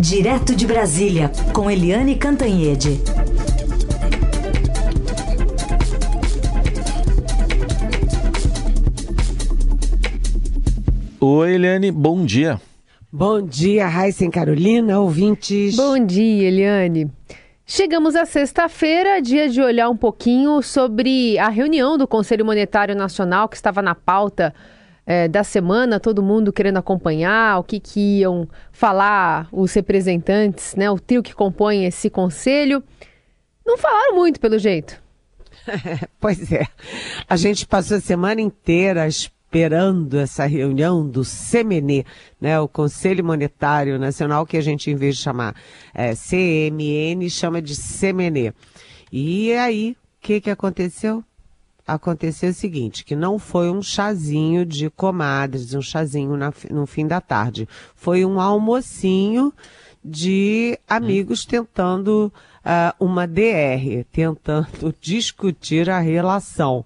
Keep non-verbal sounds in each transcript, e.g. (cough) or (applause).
Direto de Brasília, com Eliane Cantanhede. Oi, Eliane, bom dia. Bom dia, Raíssa e Carolina, ouvintes. Bom dia, Eliane. Chegamos à sexta-feira, dia de olhar um pouquinho sobre a reunião do Conselho Monetário Nacional que estava na pauta é, da semana, todo mundo querendo acompanhar o que, que iam falar os representantes, né, o trio que compõe esse conselho. Não falaram muito, pelo jeito. (laughs) pois é. A gente passou a semana inteira esperando essa reunião do CMN, né, o Conselho Monetário Nacional, que a gente, em vez de chamar é, CMN, chama de CMN. E aí, o que, que aconteceu? Aconteceu o seguinte, que não foi um chazinho de comadres, um chazinho na, no fim da tarde. Foi um almocinho de amigos tentando uh, uma DR, tentando (laughs) discutir a relação.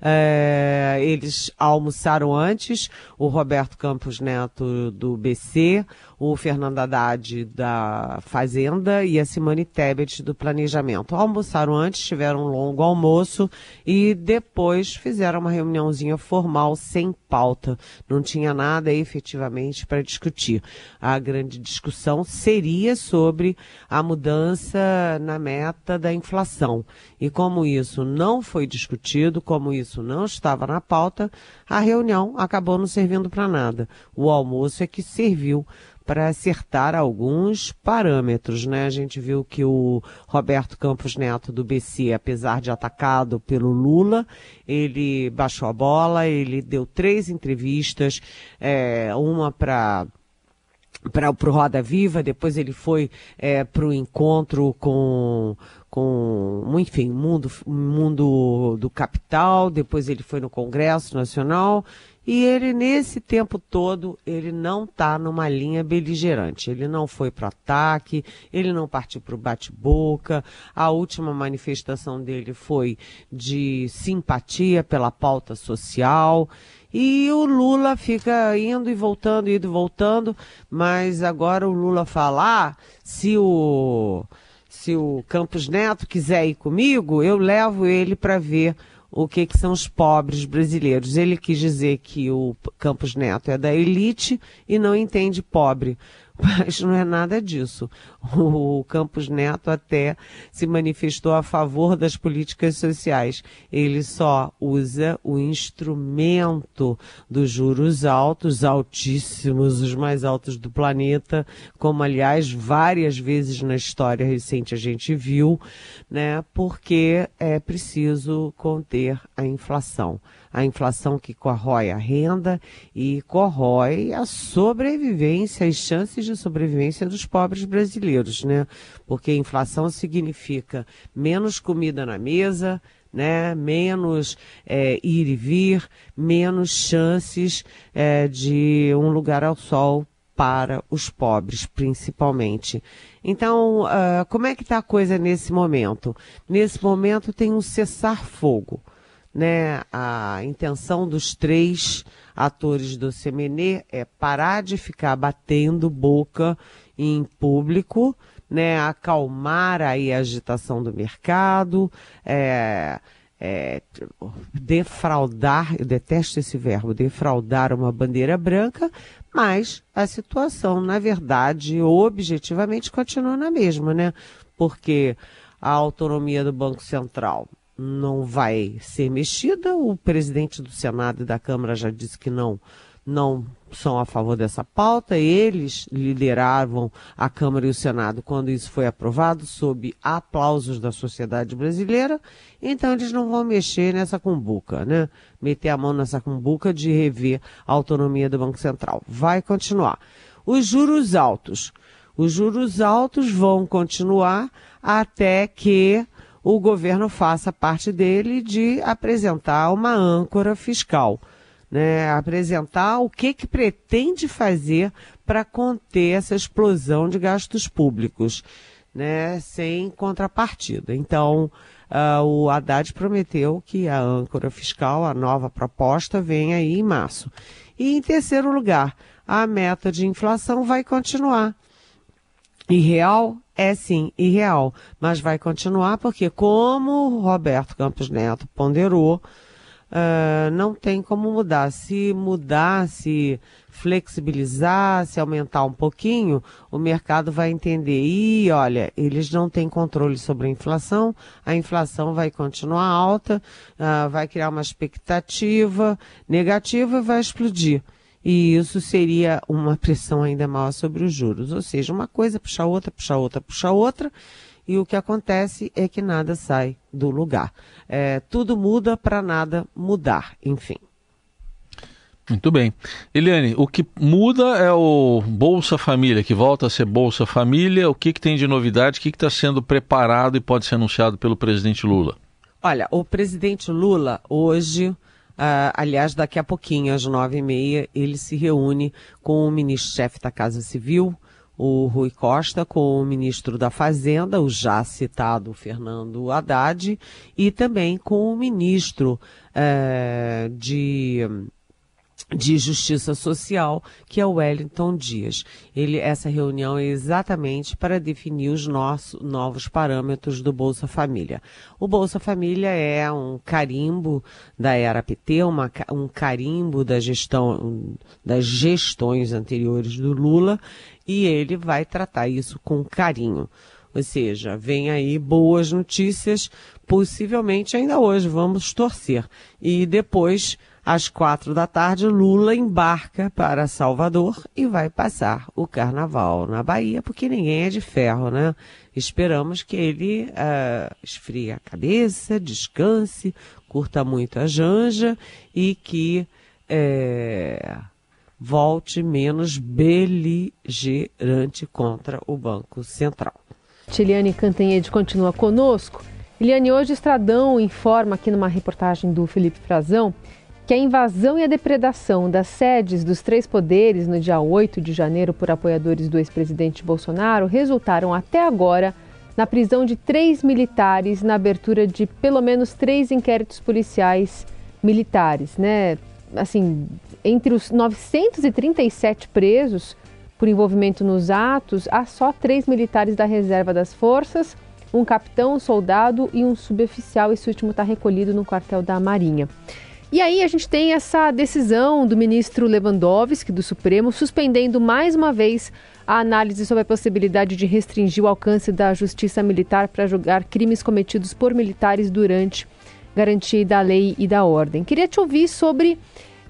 É, eles almoçaram antes, o Roberto Campos Neto do BC, o Fernando Haddad da Fazenda e a Simone Tebet do Planejamento. Almoçaram antes, tiveram um longo almoço e depois fizeram uma reuniãozinha formal sem pauta. Não tinha nada efetivamente para discutir. A grande discussão seria sobre a mudança na meta da inflação. E como isso não foi discutido, como isso não estava na pauta, a reunião acabou não servindo para nada. O almoço é que serviu para acertar alguns parâmetros, né? A gente viu que o Roberto Campos Neto do BC, apesar de atacado pelo Lula, ele baixou a bola, ele deu três entrevistas, é, uma para para o Roda Viva, depois ele foi é, para o encontro com com, enfim, mundo, mundo do capital, depois ele foi no Congresso Nacional, e ele, nesse tempo todo, ele não está numa linha beligerante. Ele não foi para ataque, ele não partiu para o bate-boca. A última manifestação dele foi de simpatia pela pauta social. E o Lula fica indo e voltando, indo e voltando, mas agora o Lula falar, ah, se o se o Campos Neto quiser ir comigo, eu levo ele para ver o que, que, são os pobres brasileiros. Ele quis dizer que o Campos Neto é da elite e não entende pobre. Mas não é nada disso. O Campos Neto até se manifestou a favor das políticas sociais. Ele só usa o instrumento dos juros altos, altíssimos, os mais altos do planeta, como aliás várias vezes na história recente a gente viu, né? Porque é preciso conter a inflação a inflação que corrói a renda e corrói a sobrevivência, as chances de sobrevivência dos pobres brasileiros, né? Porque inflação significa menos comida na mesa, né? Menos é, ir e vir, menos chances é, de um lugar ao sol para os pobres, principalmente. Então, uh, como é que está a coisa nesse momento? Nesse momento tem um cessar-fogo né, a intenção dos três atores do CMN é parar de ficar batendo boca em público, né, acalmar aí a agitação do mercado, é, é, defraudar, eu detesto esse verbo, defraudar uma bandeira branca, mas a situação, na verdade, objetivamente continua na mesma, né? Porque a autonomia do Banco Central não vai ser mexida. O presidente do Senado e da Câmara já disse que não, não são a favor dessa pauta. Eles lideravam a Câmara e o Senado quando isso foi aprovado, sob aplausos da sociedade brasileira. Então eles não vão mexer nessa cumbuca, né? Meter a mão nessa cumbuca de rever a autonomia do Banco Central. Vai continuar. Os juros altos. Os juros altos vão continuar até que o governo faça parte dele de apresentar uma âncora fiscal, né? apresentar o que, que pretende fazer para conter essa explosão de gastos públicos, né? sem contrapartida. Então, uh, o Haddad prometeu que a âncora fiscal, a nova proposta, vem aí em março. E em terceiro lugar, a meta de inflação vai continuar Irreal? É sim, irreal. Mas vai continuar porque, como Roberto Campos Neto ponderou, uh, não tem como mudar. Se mudar, se flexibilizar, se aumentar um pouquinho, o mercado vai entender. E olha, eles não têm controle sobre a inflação, a inflação vai continuar alta, uh, vai criar uma expectativa negativa e vai explodir e isso seria uma pressão ainda maior sobre os juros. Ou seja, uma coisa puxa outra, puxa outra, puxa outra, e o que acontece é que nada sai do lugar. É, tudo muda para nada mudar, enfim. Muito bem. Eliane, o que muda é o Bolsa Família, que volta a ser Bolsa Família. O que, que tem de novidade? O que está sendo preparado e pode ser anunciado pelo presidente Lula? Olha, o presidente Lula hoje Uh, aliás, daqui a pouquinho, às nove e meia, ele se reúne com o ministro-chefe da Casa Civil, o Rui Costa, com o ministro da Fazenda, o já citado Fernando Haddad, e também com o ministro uh, de de Justiça Social, que é o Wellington Dias. Ele, essa reunião é exatamente para definir os nossos novos parâmetros do Bolsa Família. O Bolsa Família é um carimbo da era PT, uma, um carimbo da gestão, das gestões anteriores do Lula, e ele vai tratar isso com carinho. Ou seja, vem aí boas notícias, possivelmente ainda hoje, vamos torcer. E depois às quatro da tarde, Lula embarca para Salvador e vai passar o carnaval na Bahia, porque ninguém é de ferro, né? Esperamos que ele uh, esfrie a cabeça, descanse, curta muito a janja e que é, volte menos beligerante contra o Banco Central. Tiliane Cantanhede continua conosco. Eliane, hoje Estradão informa aqui numa reportagem do Felipe Frazão que a invasão e a depredação das sedes dos três poderes no dia 8 de janeiro por apoiadores do ex-presidente Bolsonaro resultaram até agora na prisão de três militares, na abertura de pelo menos três inquéritos policiais militares, né? Assim, entre os 937 presos por envolvimento nos atos, há só três militares da reserva das forças, um capitão, um soldado e um suboficial. Esse último está recolhido no quartel da Marinha. E aí a gente tem essa decisão do ministro Lewandowski do Supremo suspendendo mais uma vez a análise sobre a possibilidade de restringir o alcance da justiça militar para julgar crimes cometidos por militares durante garantia da lei e da ordem. Queria te ouvir sobre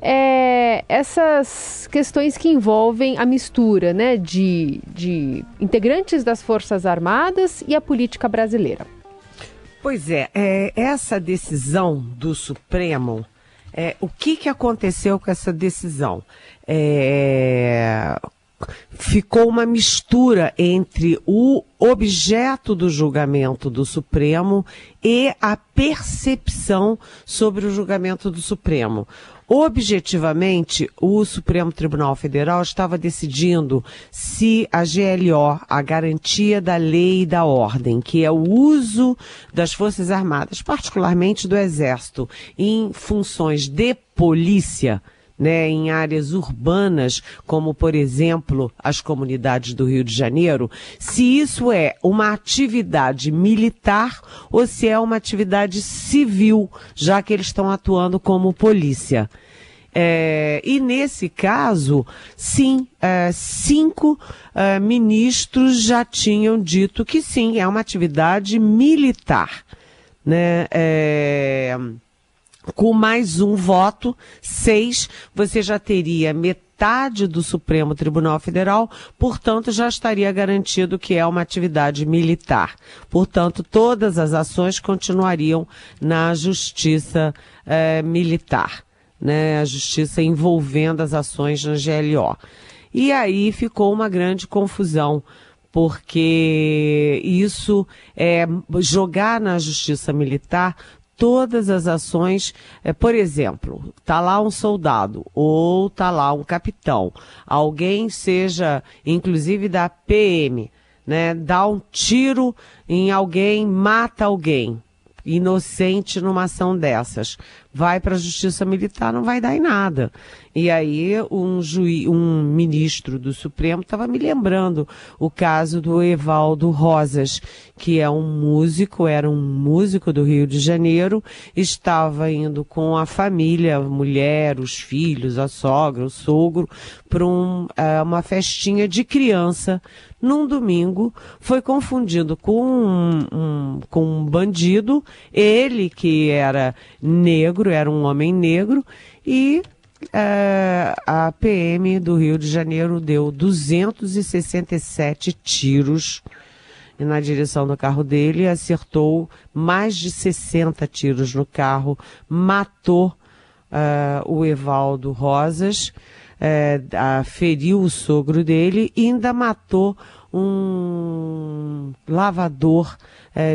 é, essas questões que envolvem a mistura né, de, de integrantes das Forças Armadas e a política brasileira. Pois é, é essa decisão do Supremo é, o que, que aconteceu com essa decisão? É, ficou uma mistura entre o objeto do julgamento do Supremo e a percepção sobre o julgamento do Supremo. Objetivamente, o Supremo Tribunal Federal estava decidindo se a GLO, a garantia da lei e da ordem, que é o uso das Forças Armadas, particularmente do Exército, em funções de polícia, né, em áreas urbanas, como por exemplo as comunidades do Rio de Janeiro, se isso é uma atividade militar ou se é uma atividade civil, já que eles estão atuando como polícia. É, e nesse caso, sim, é, cinco é, ministros já tinham dito que sim, é uma atividade militar. Né? Com mais um voto, seis, você já teria metade do Supremo Tribunal Federal, portanto, já estaria garantido que é uma atividade militar. Portanto, todas as ações continuariam na justiça eh, militar, né? A justiça envolvendo as ações na GLO. E aí ficou uma grande confusão porque isso é jogar na justiça militar todas as ações, é, por exemplo, tá lá um soldado ou tá lá um capitão, alguém seja, inclusive da PM, né, dá um tiro em alguém, mata alguém, inocente numa ação dessas. Vai para a justiça militar, não vai dar em nada. E aí um juiz, um ministro do Supremo estava me lembrando o caso do Evaldo Rosas, que é um músico, era um músico do Rio de Janeiro, estava indo com a família, a mulher, os filhos, a sogra, o sogro, para um, é, uma festinha de criança num domingo, foi confundido com um, um, com um bandido, ele que era negro, era um homem negro, e é, a PM do Rio de Janeiro deu 267 tiros na direção do carro dele, acertou mais de 60 tiros no carro, matou uh, o Evaldo Rosas, é, a, feriu o sogro dele e ainda matou um lavador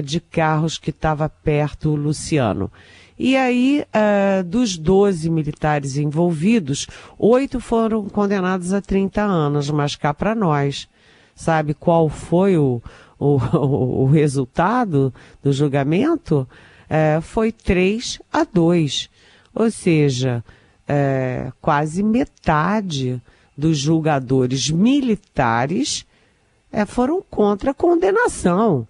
de carros que estava perto, o Luciano. E aí, uh, dos 12 militares envolvidos, oito foram condenados a 30 anos, mas cá para nós. Sabe qual foi o, o, (laughs) o resultado do julgamento? Uh, foi 3 a 2. Ou seja, é, quase metade dos julgadores militares é, foram contra a condenação.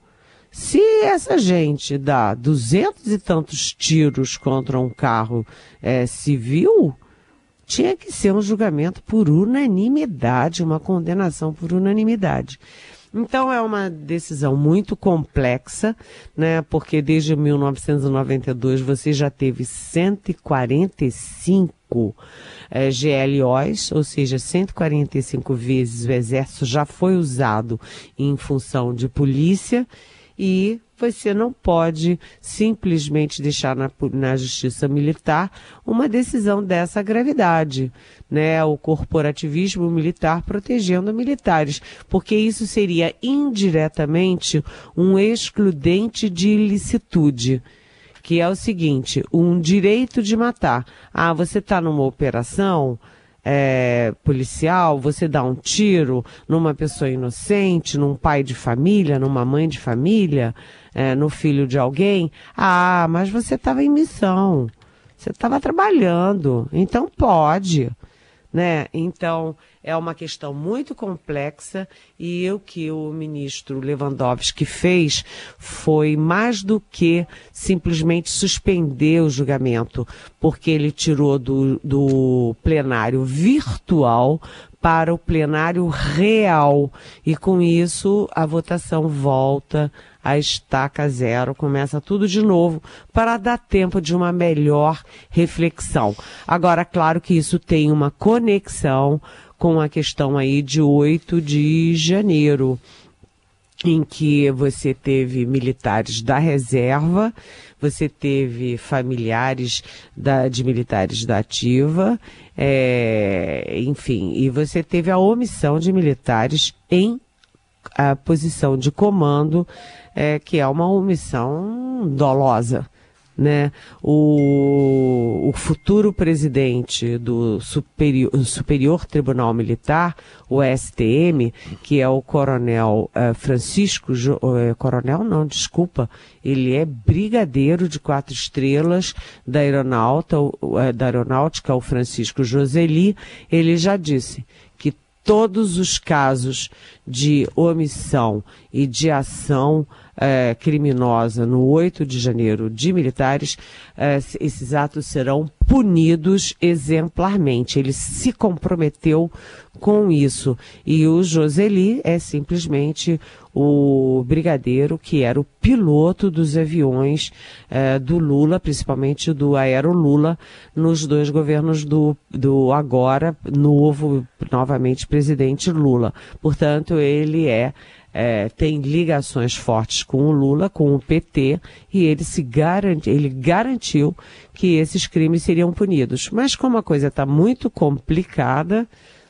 Se essa gente dá duzentos e tantos tiros contra um carro é, civil, tinha que ser um julgamento por unanimidade, uma condenação por unanimidade. Então é uma decisão muito complexa, né? Porque desde 1992 você já teve 145 é, GLOs, ou seja, 145 vezes o exército já foi usado em função de polícia e você não pode simplesmente deixar na, na justiça militar uma decisão dessa gravidade, né? O corporativismo militar protegendo militares, porque isso seria indiretamente um excludente de ilicitude que é o seguinte, um direito de matar. Ah, você está numa operação, é, policial, você dá um tiro numa pessoa inocente, num pai de família, numa mãe de família, é, no filho de alguém, ah, mas você estava em missão, você estava trabalhando, então pode, né? Então é uma questão muito complexa e o que o ministro Lewandowski fez foi mais do que simplesmente suspender o julgamento, porque ele tirou do, do plenário virtual para o plenário real. E com isso a votação volta a estaca zero, começa tudo de novo para dar tempo de uma melhor reflexão. Agora, claro que isso tem uma conexão com a questão aí de 8 de janeiro, em que você teve militares da reserva, você teve familiares da, de militares da ativa, é, enfim, e você teve a omissão de militares em a posição de comando, é, que é uma omissão dolosa né? O, o futuro presidente do superior, superior Tribunal Militar, o STM, que é o coronel uh, Francisco, uh, coronel não, desculpa, ele é brigadeiro de quatro estrelas da, aeronauta, uh, da aeronáutica, o Francisco Joseli, ele já disse que todos os casos de omissão e de ação é, criminosa no 8 de janeiro de militares, é, esses atos serão punidos exemplarmente. Ele se comprometeu com isso. E o Joseli é simplesmente o brigadeiro que era o piloto dos aviões é, do Lula, principalmente do Aero Lula, nos dois governos do, do agora novo, novamente presidente Lula. Portanto, ele é é, tem ligações fortes com o Lula, com o PT, e ele se garante, ele garantiu que esses crimes seriam punidos. Mas como a coisa está muito complicada,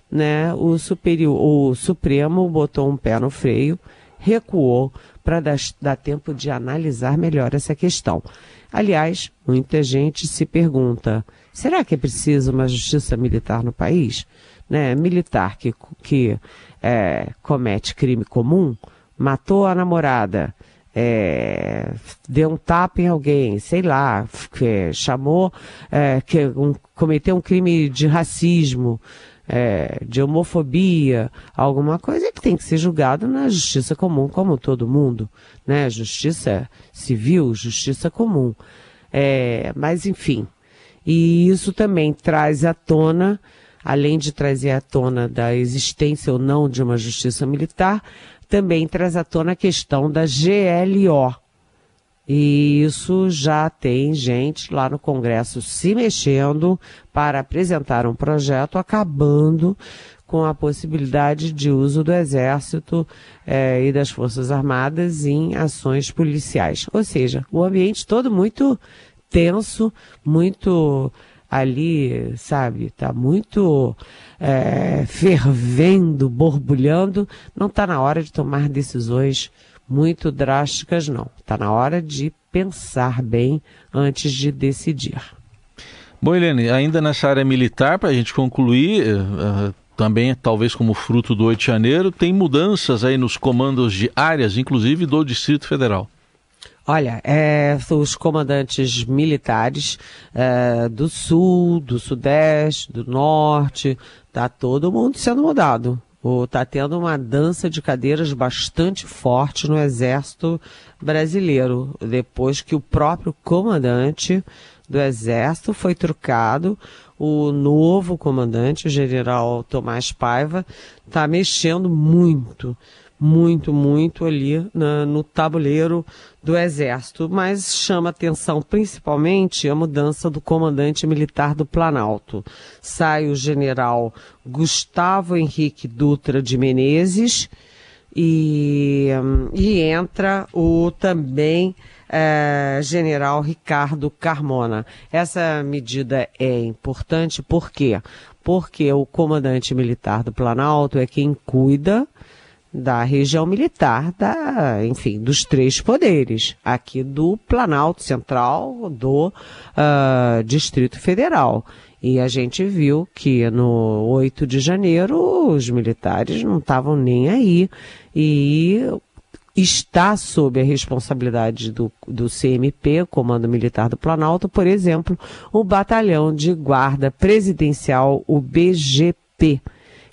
né, o, superior, o Supremo botou um pé no freio, recuou para dar, dar tempo de analisar melhor essa questão. Aliás, muita gente se pergunta: será que é preciso uma justiça militar no país? Né, militar que, que é, comete crime comum, matou a namorada, é, deu um tapa em alguém, sei lá, que chamou, é, que um, cometeu um crime de racismo, é, de homofobia, alguma coisa, ele tem que ser julgado na justiça comum, como todo mundo, né? Justiça civil, justiça comum. É, mas enfim, e isso também traz à tona, além de trazer à tona da existência ou não de uma justiça militar, também traz à tona a questão da GLO, e isso já tem gente lá no Congresso se mexendo para apresentar um projeto acabando com a possibilidade de uso do Exército eh, e das Forças Armadas em ações policiais. Ou seja, o ambiente todo muito tenso, muito ali, sabe, tá muito é, fervendo, borbulhando. Não está na hora de tomar decisões muito drásticas, não. Está na hora de pensar bem antes de decidir. Bom, Helene, ainda nessa área militar, para a gente concluir, uh, também talvez como fruto do 8 de janeiro, tem mudanças aí nos comandos de áreas, inclusive do Distrito Federal. Olha, é, os comandantes militares é, do sul, do sudeste, do norte, tá todo mundo sendo mudado. Está tendo uma dança de cadeiras bastante forte no exército brasileiro, depois que o próprio comandante do exército foi trocado, o novo comandante, o general Tomás Paiva, está mexendo muito muito, muito ali na, no tabuleiro do Exército, mas chama atenção principalmente a mudança do comandante militar do Planalto. Sai o general Gustavo Henrique Dutra de Menezes e, e entra o também é, general Ricardo Carmona. Essa medida é importante por quê? Porque o comandante militar do Planalto é quem cuida da região militar, da, enfim, dos três poderes, aqui do Planalto Central, do uh, Distrito Federal. E a gente viu que no 8 de janeiro os militares não estavam nem aí. E está sob a responsabilidade do, do CMP, Comando Militar do Planalto, por exemplo, o Batalhão de Guarda Presidencial, o BGP,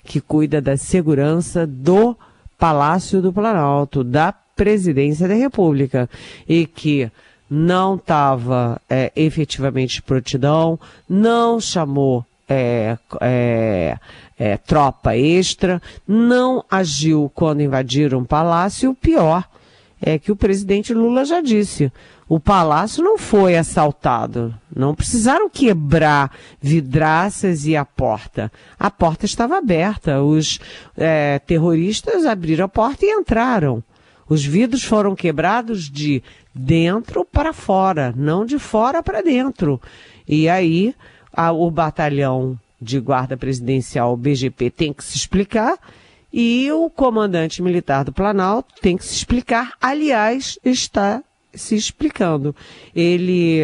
que cuida da segurança do Palácio do Planalto, da Presidência da República, e que não estava é, efetivamente prontidão, não chamou é, é, é, tropa extra, não agiu quando invadiram o palácio. O pior é que o presidente Lula já disse: o palácio não foi assaltado. Não precisaram quebrar vidraças e a porta. A porta estava aberta. Os é, terroristas abriram a porta e entraram. Os vidros foram quebrados de dentro para fora, não de fora para dentro. E aí a, o batalhão de guarda presidencial BGP tem que se explicar e o comandante militar do Planalto tem que se explicar. Aliás, está se explicando. Ele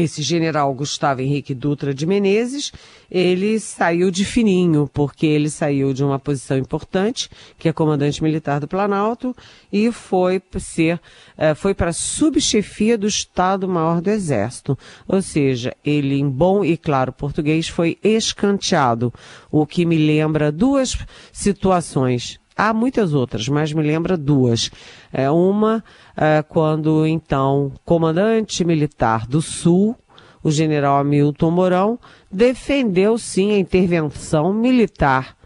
esse general Gustavo Henrique Dutra de Menezes, ele saiu de fininho, porque ele saiu de uma posição importante, que é comandante militar do Planalto, e foi ser, eh, foi para a subchefia do Estado-Maior do Exército. Ou seja, ele, em bom e claro português, foi escanteado, o que me lembra duas situações Há muitas outras, mas me lembra duas. É, uma, é, quando então comandante militar do Sul, o general Hamilton Mourão, defendeu sim a intervenção militar.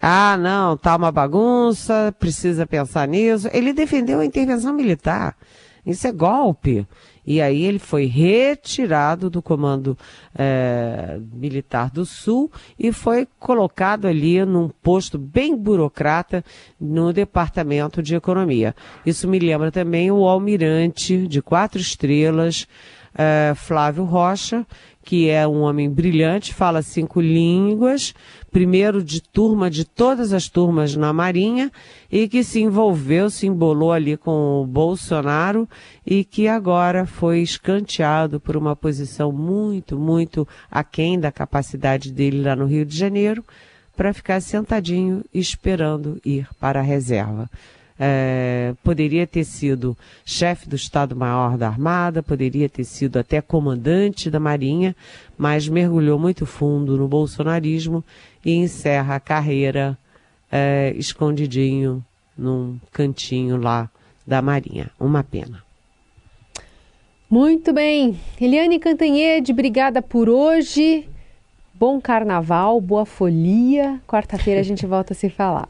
Ah, não, tá uma bagunça, precisa pensar nisso. Ele defendeu a intervenção militar. Isso é golpe. E aí ele foi retirado do comando é, militar do Sul e foi colocado ali num posto bem burocrata no Departamento de Economia. Isso me lembra também o almirante de quatro estrelas, é, Flávio Rocha, que é um homem brilhante, fala cinco línguas, primeiro de turma de todas as turmas na Marinha e que se envolveu, se embolou ali com o Bolsonaro e que agora foi escanteado por uma posição muito, muito aquém da capacidade dele lá no Rio de Janeiro para ficar sentadinho esperando ir para a reserva. É, poderia ter sido chefe do Estado-Maior da Armada, poderia ter sido até comandante da Marinha, mas mergulhou muito fundo no bolsonarismo e encerra a carreira é, escondidinho num cantinho lá da Marinha. Uma pena. Muito bem. Eliane Cantanhede, obrigada por hoje. Bom carnaval, boa folia. Quarta-feira a gente volta a se falar.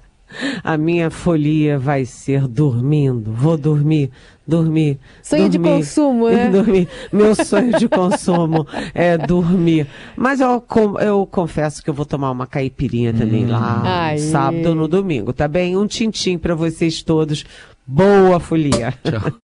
A minha folia vai ser dormindo. Vou dormir, dormir. Sonho dormir, de consumo, né? (laughs) Dormir. Meu sonho de consumo é dormir. Mas eu, eu confesso que eu vou tomar uma caipirinha também hum. lá Ai. sábado no domingo, tá bem? Um tintim para vocês todos. Boa folia. Tchau. (laughs)